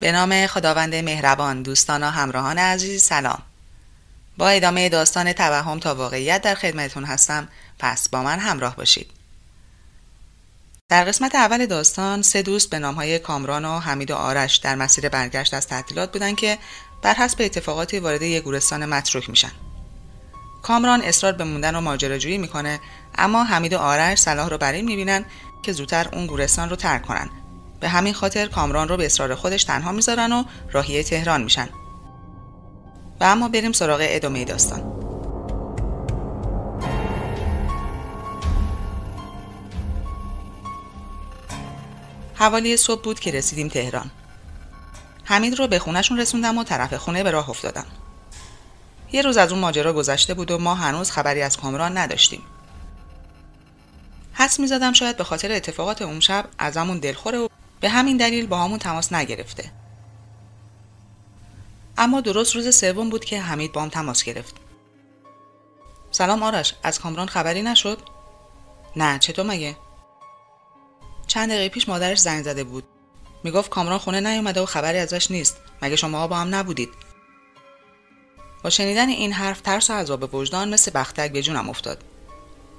به نام خداوند مهربان دوستان و همراهان عزیز سلام. با ادامه داستان توهم تا واقعیت در خدمتتون هستم. پس با من همراه باشید. در قسمت اول داستان سه دوست به نامهای کامران و حمید و آرش در مسیر برگشت از تعطیلات بودن که بر حسب اتفاقاتی وارد یک گورستان متروک میشن. کامران اصرار به موندن و ماجراجویی می‌کنه اما حمید و آرش صلاح رو بر این می‌بینن که زودتر اون گورستان رو ترک کنن. به همین خاطر کامران رو به اصرار خودش تنها می‌ذارن و راهی تهران میشن. و اما بریم سراغ ادامه داستان. حوالی صبح بود که رسیدیم تهران. حمید رو به خونشون رسوندم و طرف خونه به راه افتادم. یه روز از اون ماجرا گذشته بود و ما هنوز خبری از کامران نداشتیم. حس می‌زدم شاید به خاطر اتفاقات اون شب ازمون دلخوره و به همین دلیل با همون تماس نگرفته. اما درست روز سوم بود که حمید با هم تماس گرفت. سلام آرش از کامران خبری نشد؟ نه چطور مگه؟ چند دقیقه پیش مادرش زنگ زده بود. می‌گفت کامران خونه نیومده و خبری ازش نیست. مگه شما با هم نبودید؟ با شنیدن این حرف ترس و عذاب وجدان مثل بختک به جونم افتاد.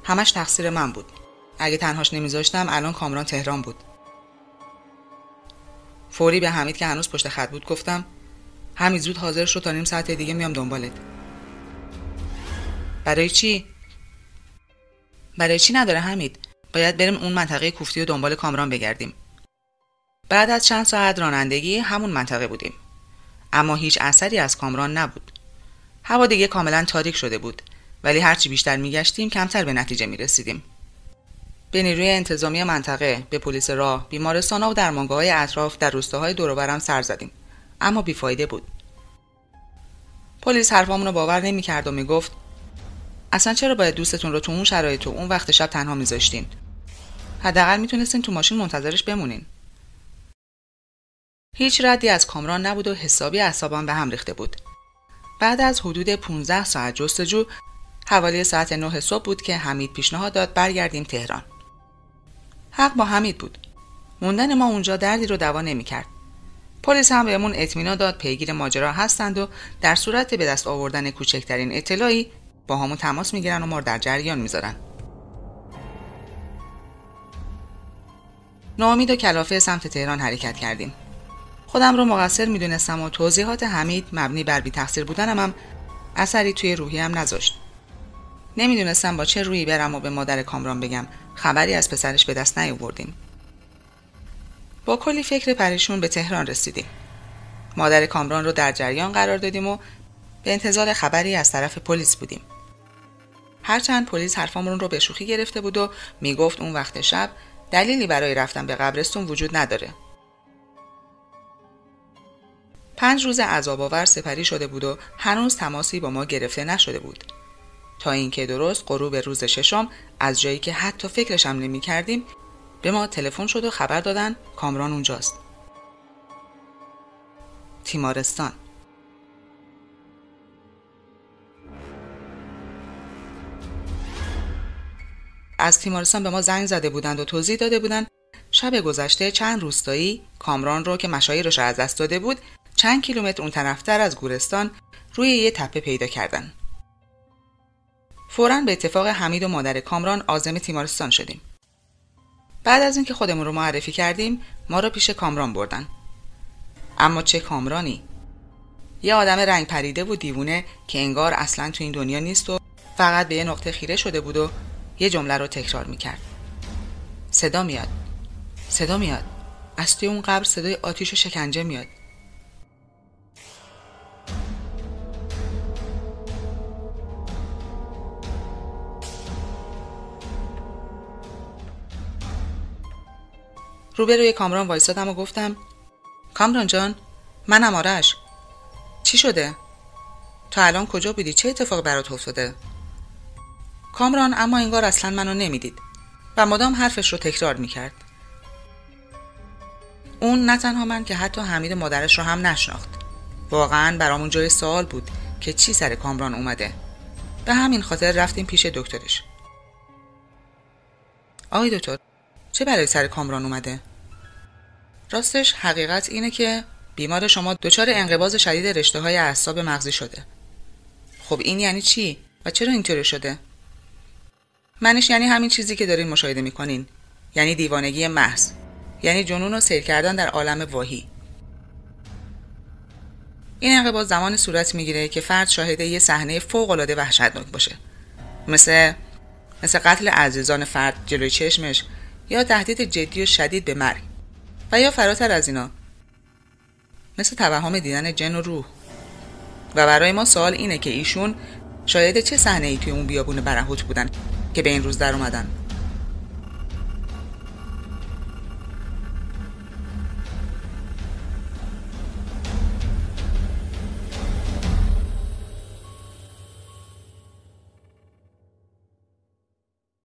همش تقصیر من بود. اگه تنهاش نمیذاشتم الان کامران تهران بود. فوری به حمید که هنوز پشت خط بود گفتم همین زود حاضر شد تا نیم ساعت دیگه میام دنبالت. برای چی؟ برای چی نداره حمید. باید بریم اون منطقه کوفتی و دنبال کامران بگردیم. بعد از چند ساعت رانندگی همون منطقه بودیم. اما هیچ اثری از کامران نبود. هوا دیگه کاملا تاریک شده بود ولی هرچی بیشتر میگشتیم کمتر به نتیجه می رسیدیم. به نیروی انتظامی منطقه، به پلیس راه، بیمارستان و درمانگاه های اطراف در روستاهای دوروبرم سر زدیم. اما بیفایده بود. پلیس حرفامون رو باور نمی‌کرد و می‌گفت اصلا چرا باید دوستتون رو تو اون شرایط و اون وقت شب تنها میذاشتین؟ حداقل می‌تونستین تو ماشین منتظرش بمونین. هیچ ردی از کامران نبود و حسابی اعصابم به هم ریخته بود. بعد از حدود 15 ساعت جستجو حوالی ساعت 9 صبح بود که حمید پیشنهاد داد برگردیم تهران. حق با حمید بود. موندن ما اونجا دردی رو دوا نمی‌کرد. پلیس هم بهمون اطمینان داد پیگیر ماجرا هستند و در صورت به دست آوردن کوچکترین اطلاعی با همون تماس می‌گیرن و ما در جریان می‌ذارن. ناامید و کلافه سمت تهران حرکت کردیم. خودم رو مقصر می‌دونستم و توضیحات حمید مبنی بر بی تقصیر بودنم هم اثری توی روحی هم نذاشت. نمی‌دونستم با چه رویی برم و به مادر کامران بگم خبری از پسرش به دست نیاوردیم. با کلی فکر پریشون به تهران رسیدیم. مادر کامران رو در جریان قرار دادیم و به انتظار خبری از طرف پلیس بودیم. هرچند پلیس حرفامون رو به شوخی گرفته بود و می‌گفت اون وقت شب دلیلی برای رفتن به قبرستون وجود نداره. پنج روز عذاب آور سپری شده بود و هنوز تماسی با ما گرفته نشده بود. تا اینکه درست غروب روز ششم از جایی که حتی فکرش هم نمی کردیم به ما تلفن شد و خبر دادن کامران اونجاست. تیمارستان از تیمارستان به ما زنگ زده بودند و توضیح داده بودند شب گذشته چند روستایی کامران رو که مشایرش از دست داده بود چند کیلومتر اون طرفتر از گورستان روی یه تپه پیدا کردن. فورا به اتفاق حمید و مادر کامران آزم تیمارستان شدیم. بعد از اینکه خودمون رو معرفی کردیم ما رو پیش کامران بردن. اما چه کامرانی؟ یه آدم رنگ پریده و دیوونه که انگار اصلا تو این دنیا نیست و فقط به یه نقطه خیره شده بود و یه جمله رو تکرار می‌کرد. صدا میاد. صدا میاد. از توی اون قبر صدای آتیش و شکنجه میاد. روبروی کامران وایسادم و گفتم کامران جان منم آرش چی شده؟ تا الان کجا بودی؟ چه اتفاق برات افتاده؟ کامران اما انگار اصلا منو نمی‌دید و مدام حرفش رو تکرار می‌کرد اون نه تنها من که حتی حمید مادرش رو هم نشناخت واقعا برامون جای سوال بود که چی سر کامران اومده به همین خاطر رفتیم پیش دکترش آقای دکتر چه برای سر کامران اومده راستش حقیقت اینه که بیمار شما دچار انقباض شدید رشته های اعصاب مغزی شده. خب این یعنی چی؟ و چرا اینطوری شده؟ منش یعنی همین چیزی که دارین مشاهده می‌کنین. یعنی دیوانگی محض. یعنی جنون و سیر کردن در عالم واهی. این انقباض زمان صورت می‌گیره که فرد شاهد یه صحنه فوق العاده وحشتناک باشه. مثل مثل قتل عزیزان فرد جلوی چشمش یا تهدید جدی و شدید به مرگ. و یا فراتر از اینا. مثل توهم دیدن جن و روح. و برای ما سوال اینه که ایشون شاید چه صحنه ای توی اون بیابون برهوت بودن که به این روز در اومدن.